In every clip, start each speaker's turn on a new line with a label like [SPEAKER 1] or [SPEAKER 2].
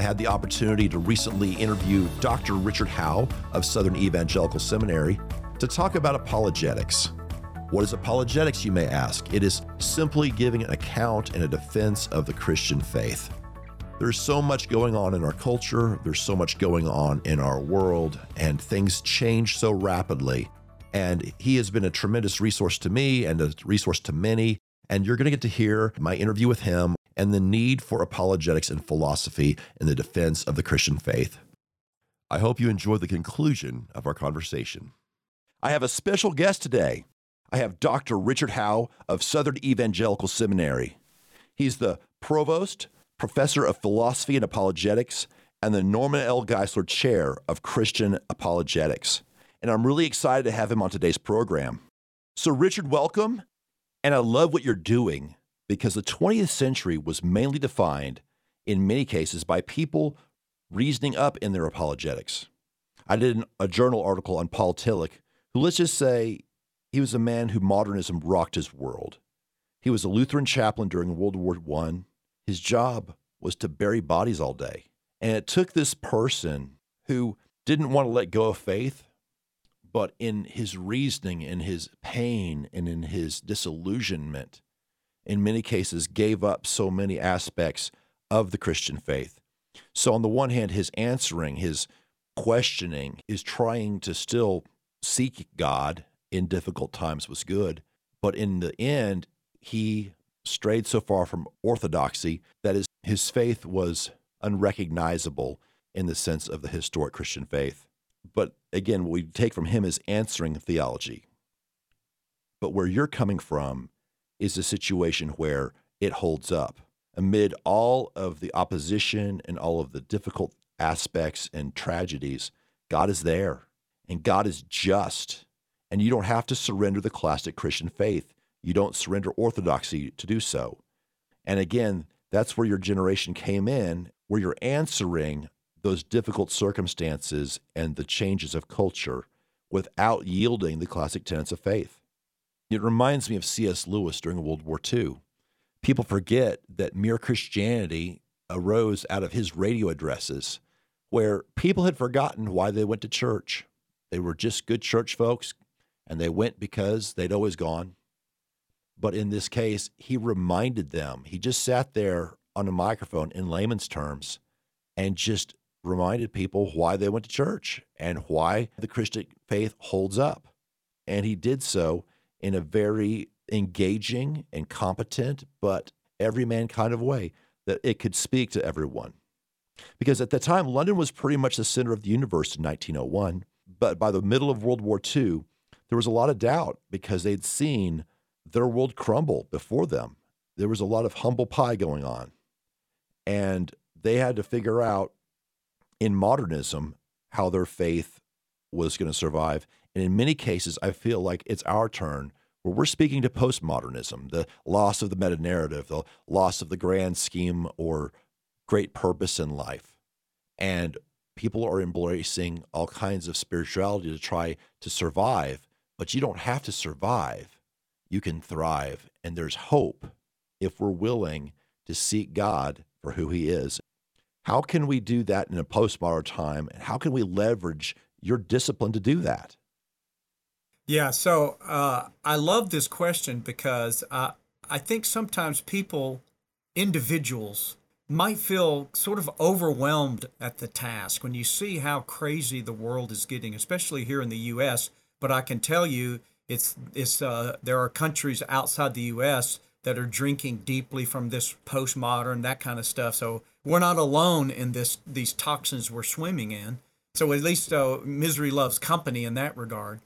[SPEAKER 1] I had the opportunity to recently interview Dr. Richard Howe of Southern Evangelical Seminary to talk about apologetics. What is apologetics, you may ask? It is simply giving an account and a defense of the Christian faith. There's so much going on in our culture, there's so much going on in our world, and things change so rapidly. And he has been a tremendous resource to me and a resource to many. And you're going to get to hear my interview with him and the need for apologetics and philosophy in the defense of the Christian faith. I hope you enjoy the conclusion of our conversation. I have a special guest today. I have Dr. Richard Howe of Southern Evangelical Seminary. He's the provost, professor of philosophy and apologetics, and the Norman L. Geisler Chair of Christian Apologetics. And I'm really excited to have him on today's program. So, Richard, welcome. And I love what you're doing because the 20th century was mainly defined, in many cases, by people reasoning up in their apologetics. I did a journal article on Paul Tillich, who, let's just say, he was a man who modernism rocked his world. He was a Lutheran chaplain during World War I. His job was to bury bodies all day. And it took this person who didn't want to let go of faith, but in his reasoning, in his pain, and in his disillusionment, in many cases, gave up so many aspects of the Christian faith. So, on the one hand, his answering, his questioning, is trying to still seek God in difficult times was good. But in the end, he strayed so far from orthodoxy that his, his faith was unrecognizable in the sense of the historic Christian faith. But again, what we take from him is answering theology. But where you're coming from is a situation where it holds up. Amid all of the opposition and all of the difficult aspects and tragedies, God is there and God is just. And you don't have to surrender the classic Christian faith. You don't surrender orthodoxy to do so. And again, that's where your generation came in, where you're answering those difficult circumstances and the changes of culture without yielding the classic tenets of faith. It reminds me of C.S. Lewis during World War II. People forget that mere Christianity arose out of his radio addresses, where people had forgotten why they went to church. They were just good church folks, and they went because they'd always gone. But in this case, he reminded them. He just sat there on a microphone in layman's terms and just reminded people why they went to church and why the Christian faith holds up. And he did so in a very engaging and competent, but everyman kind of way that it could speak to everyone. Because at the time, London was pretty much the center of the universe in 1901. But by the middle of World War II, there was a lot of doubt because they'd seen their world crumble before them. There was a lot of humble pie going on. And they had to figure out in modernism how their faith was going to survive. And in many cases, I feel like it's our turn where we're speaking to postmodernism, the loss of the meta narrative, the loss of the grand scheme or great purpose in life. And people are embracing all kinds of spirituality to try to survive, but you don't have to survive. You can thrive. And there's hope if we're willing to seek God for who He is. How can we do that in a postmodern time? And how can we leverage your discipline to do that?
[SPEAKER 2] Yeah, so uh, I love this question because uh, I think sometimes people, individuals, might feel sort of overwhelmed at the task when you see how crazy the world is getting, especially here in the U.S. But I can tell you, it's it's uh, there are countries outside the U.S. that are drinking deeply from this postmodern that kind of stuff. So we're not alone in this these toxins we're swimming in. So at least uh, misery loves company in that regard.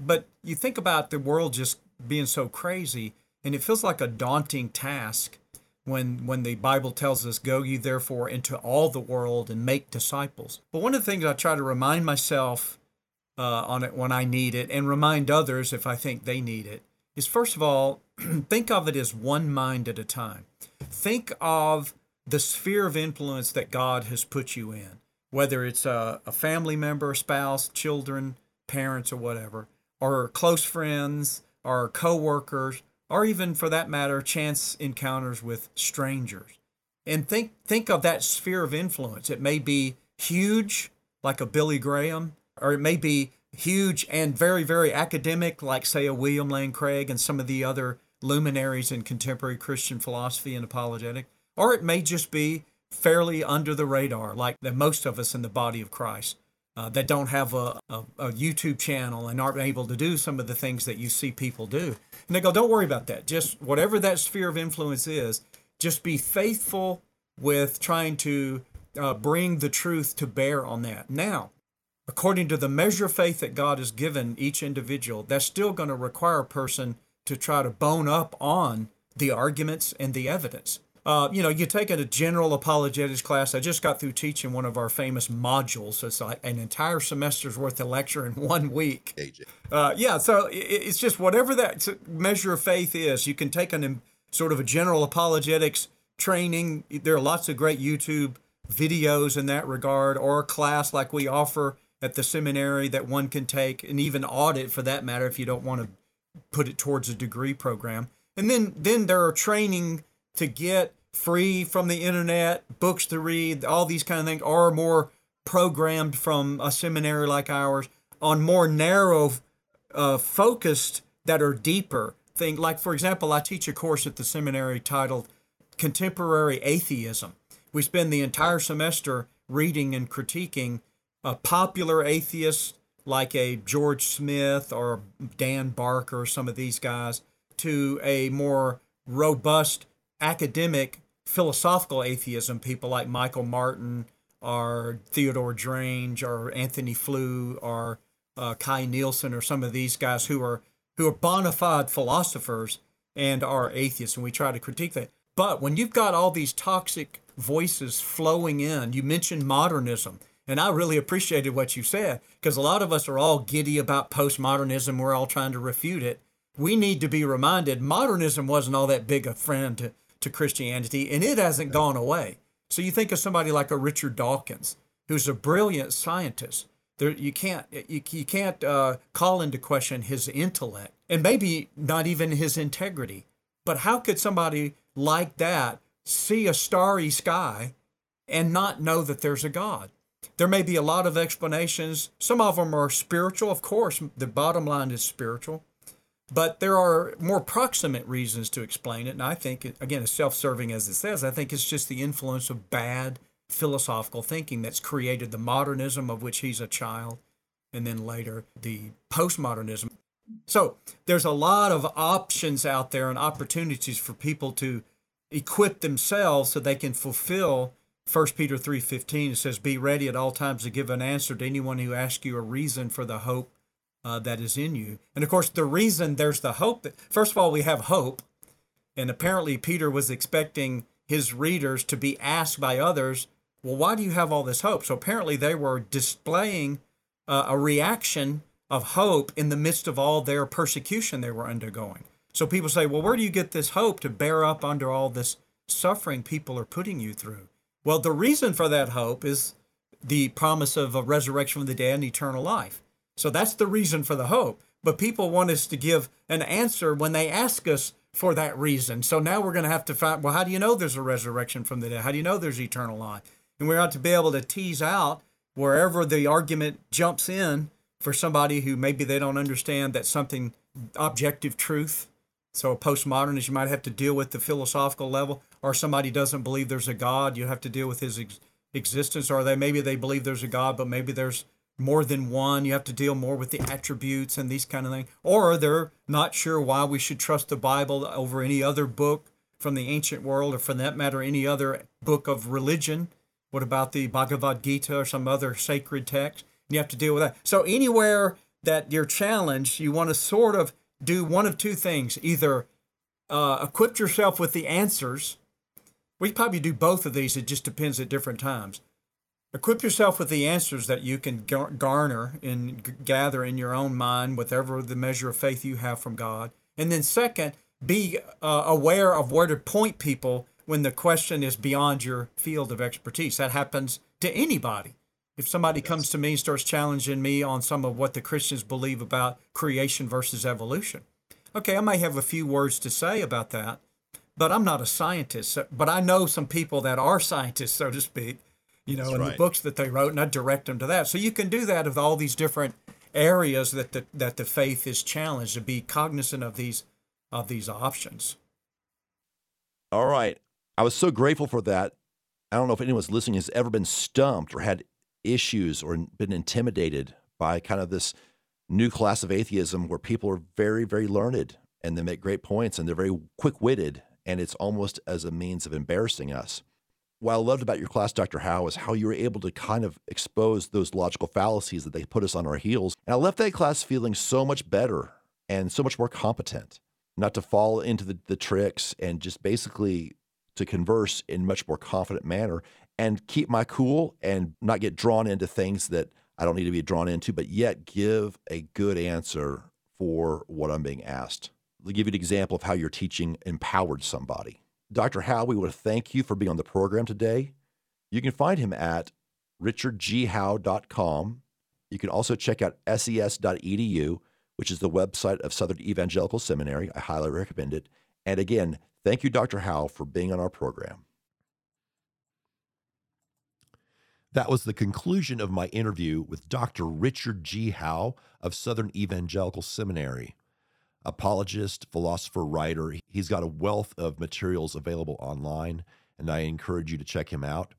[SPEAKER 2] But you think about the world just being so crazy, and it feels like a daunting task when when the Bible tells us, "Go ye therefore into all the world and make disciples." But one of the things I try to remind myself uh, on it when I need it, and remind others if I think they need it, is first of all, think of it as one mind at a time. Think of the sphere of influence that God has put you in, whether it's a, a family member, spouse, children, parents, or whatever, or close friends, or coworkers, or even for that matter, chance encounters with strangers. And think think of that sphere of influence. It may be huge, like a Billy Graham, or it may be huge and very, very academic, like say a William Lane Craig and some of the other luminaries in contemporary Christian philosophy and apologetic, or it may just be fairly under the radar, like that most of us in the body of Christ uh, that don't have a, a, a, YouTube channel and aren't able to do some of the things that you see people do. And they go, don't worry about that. Just whatever that sphere of influence is, just be faithful with trying to uh, bring the truth to bear on that. Now, according to the measure of faith that God has given each individual, that's still going to require a person to try to bone up on the arguments and the evidence. Uh, you know, you take a general apologetics class. I just got through teaching one of our famous modules. It's like an entire semester's worth of lecture in one week. Uh, yeah, so it's just whatever that measure of faith is. You can take an sort of a general apologetics training. There are lots of great YouTube videos in that regard, or a class like we offer at the seminary that one can take, and even audit for that matter if you don't want to put it towards a degree program. And then then there are training to get free from the internet, books to read, all these kind of things, are more programmed from a seminary like ours on more narrow, uh, focused that are deeper thing. Like for example, I teach a course at the seminary titled Contemporary Atheism. We spend the entire semester reading and critiquing a popular atheist like a George Smith or Dan Barker, some of these guys, to a more robust academic philosophical atheism, people like Michael Martin or Theodore Drange or Antony Flew or uh, Kai Nielsen or some of these guys who are who are bona fide philosophers and are atheists, and we try to critique that. But when you've got all these toxic voices flowing in, you mentioned modernism, and I really appreciated what you said because a lot of us are all giddy about postmodernism. We're all trying to refute it. We need to be reminded modernism wasn't all that big a friend to, to Christianity, and it hasn't gone away. So you think of somebody like a Richard Dawkins, who's a brilliant scientist. There, you can't you, you can't uh, call into question his intellect, and maybe not even his integrity. But how could somebody like that see a starry sky and not know that there's a God? There may be a lot of explanations. Some of them are spiritual, of course. The bottom line is spiritual. But there are more proximate reasons to explain it. And I think, again, as self serving as it says, I think it's just the influence of bad philosophical thinking that's created the modernism of which he's a child, and then later the postmodernism. So there's a lot of options out there and opportunities for people to equip themselves so they can fulfill 1 Peter 3:15 it says be ready at all times to give an answer to anyone who asks you a reason for the hope uh, that is in you. And of course, the reason there's the hope that, first of all, we have hope. And apparently, Peter was expecting his readers to be asked by others, well, why do you have all this hope? So apparently, they were displaying uh, a reaction of hope in the midst of all their persecution they were undergoing. So people say, well, where do you get this hope to bear up under all this suffering people are putting you through? Well, the reason for that hope is the promise of a resurrection from the dead and eternal life. So that's the reason for the hope. But people want us to give an answer when they ask us for that reason. So now we're going to have to find well, how do you know there's a resurrection from the dead? How do you know there's eternal life? And we ought to be able to tease out wherever the argument jumps in for somebody who maybe they don't understand that something objective truth. So a postmodernist, you might have to deal with the philosophical level, or somebody doesn't believe there's a God, you have to deal with his ex- existence, or they maybe they believe there's a God, but maybe there's more than one. You have to deal more with the attributes and these kind of things. Or they're not sure why we should trust the Bible over any other book from the ancient world, or for that matter, any other book of religion. What about the Bhagavad Gita or some other sacred text? And you have to deal with that. So anywhere that you're challenged, you want to sort of do one of two things: either uh, equip yourself with the answers, We probably do both of these. It just depends at different times. Equip yourself with the answers that you can garner and gather in your own mind, whatever the measure of faith you have from God. And then, second, be uh, aware of where to point people when the question is beyond your field of expertise. That happens to anybody. If somebody comes to me and starts challenging me on some of what the Christians believe about creation versus evolution, okay, I may have a few words to say about that, but I'm not a scientist. But I know some people that are scientists, so to speak, you know, That's in right. the books that they wrote, and I direct them to that. So you can do that with all these different areas that the, that the faith is challenged to be cognizant of these of these options.
[SPEAKER 1] All right. I was so grateful for that. I don't know if anyone's listening has ever been stumped or had issues or been intimidated by kind of this new class of atheism where people are very, very learned and they make great points and they're very quick witted. And it's almost as a means of embarrassing us. What I loved about your class, Dr. Howe, is how you were able to kind of expose those logical fallacies that they put us on our heels. And I left that class feeling so much better and so much more competent, not to fall into the, the tricks and just basically to converse in much more confident manner and keep my cool and not get drawn into things that I don't need to be drawn into, but yet give a good answer for what I'm being asked. I'll give you an example of how your teaching empowered somebody. Dr. Howe, we want to thank you for being on the program today. You can find him at richardghowe.com. You can also check out ses.edu, which is the website of Southern Evangelical Seminary. I highly recommend it. And again, thank you, Dr. Howe, for being on our program. That was the conclusion of my interview with Dr. Richard G. Howe of Southern Evangelical Seminary. Apologist, philosopher, writer. He's got a wealth of materials available online, and I encourage you to check him out.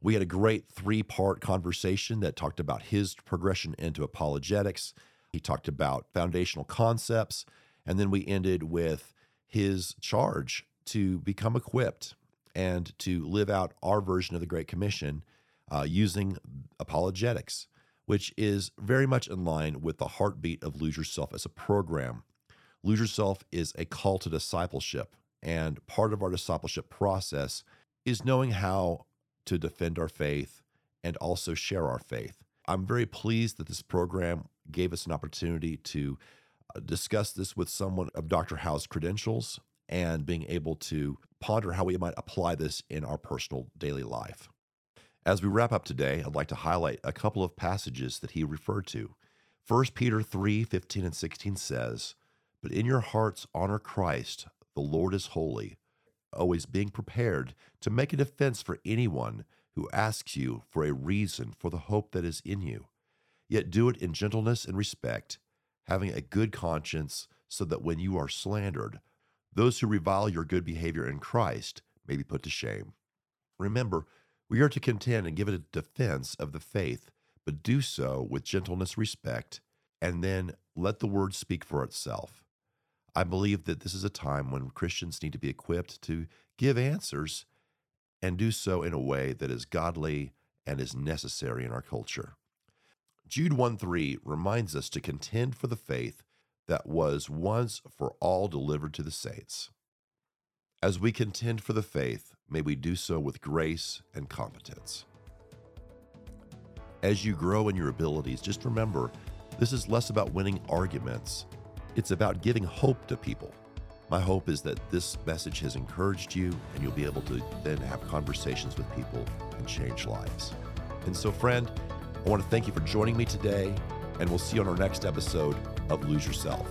[SPEAKER 1] We had a great three part conversation that talked about his progression into apologetics. He talked about foundational concepts, and then we ended with his charge to become equipped and to live out our version of the Great Commission uh, using apologetics, which is very much in line with the heartbeat of Lose Yourself as a program. Lose Yourself is a call to discipleship, and part of our discipleship process is knowing how to defend our faith and also share our faith. I'm very pleased that this program gave us an opportunity to uh, discuss this with someone of Dr. Howe's credentials and being able to ponder how we might apply this in our personal daily life. As we wrap up today, I'd like to highlight a couple of passages that he referred to. 1 Peter 3 15 and 16 says, But in your hearts honor Christ, the Lord is holy, always being prepared to make a defense for anyone who asks you for a reason for the hope that is in you. Yet do it in gentleness and respect, having a good conscience, so that when you are slandered, those who revile your good behavior in Christ may be put to shame. Remember, we are to contend and give a defense of the faith, but do so with gentleness, respect, and then let the word speak for itself. I believe that this is a time when Christians need to be equipped to give answers and do so in a way that is godly and is necessary in our culture. Jude 1 3 reminds us to contend for the faith that was once for all delivered to the saints. As we contend for the faith, may we do so with grace and competence. As you grow in your abilities, just remember this is less about winning arguments, it's about giving hope to people. My hope is that this message has encouraged you and you'll be able to then have conversations with people and change lives. And so, friend, I want to thank you for joining me today, and we'll see you on our next episode of Lose Yourself.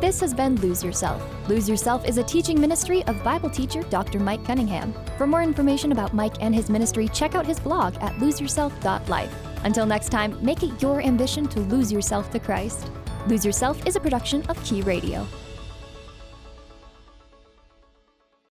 [SPEAKER 3] This has been Lose Yourself. Lose Yourself is a teaching ministry of Bible teacher Dr. Mike Cunningham. For more information about Mike and his ministry, check out his blog at loseyourself.life. Until next time, make it your ambition to lose yourself to Christ. Lose Yourself is a production of Key Radio.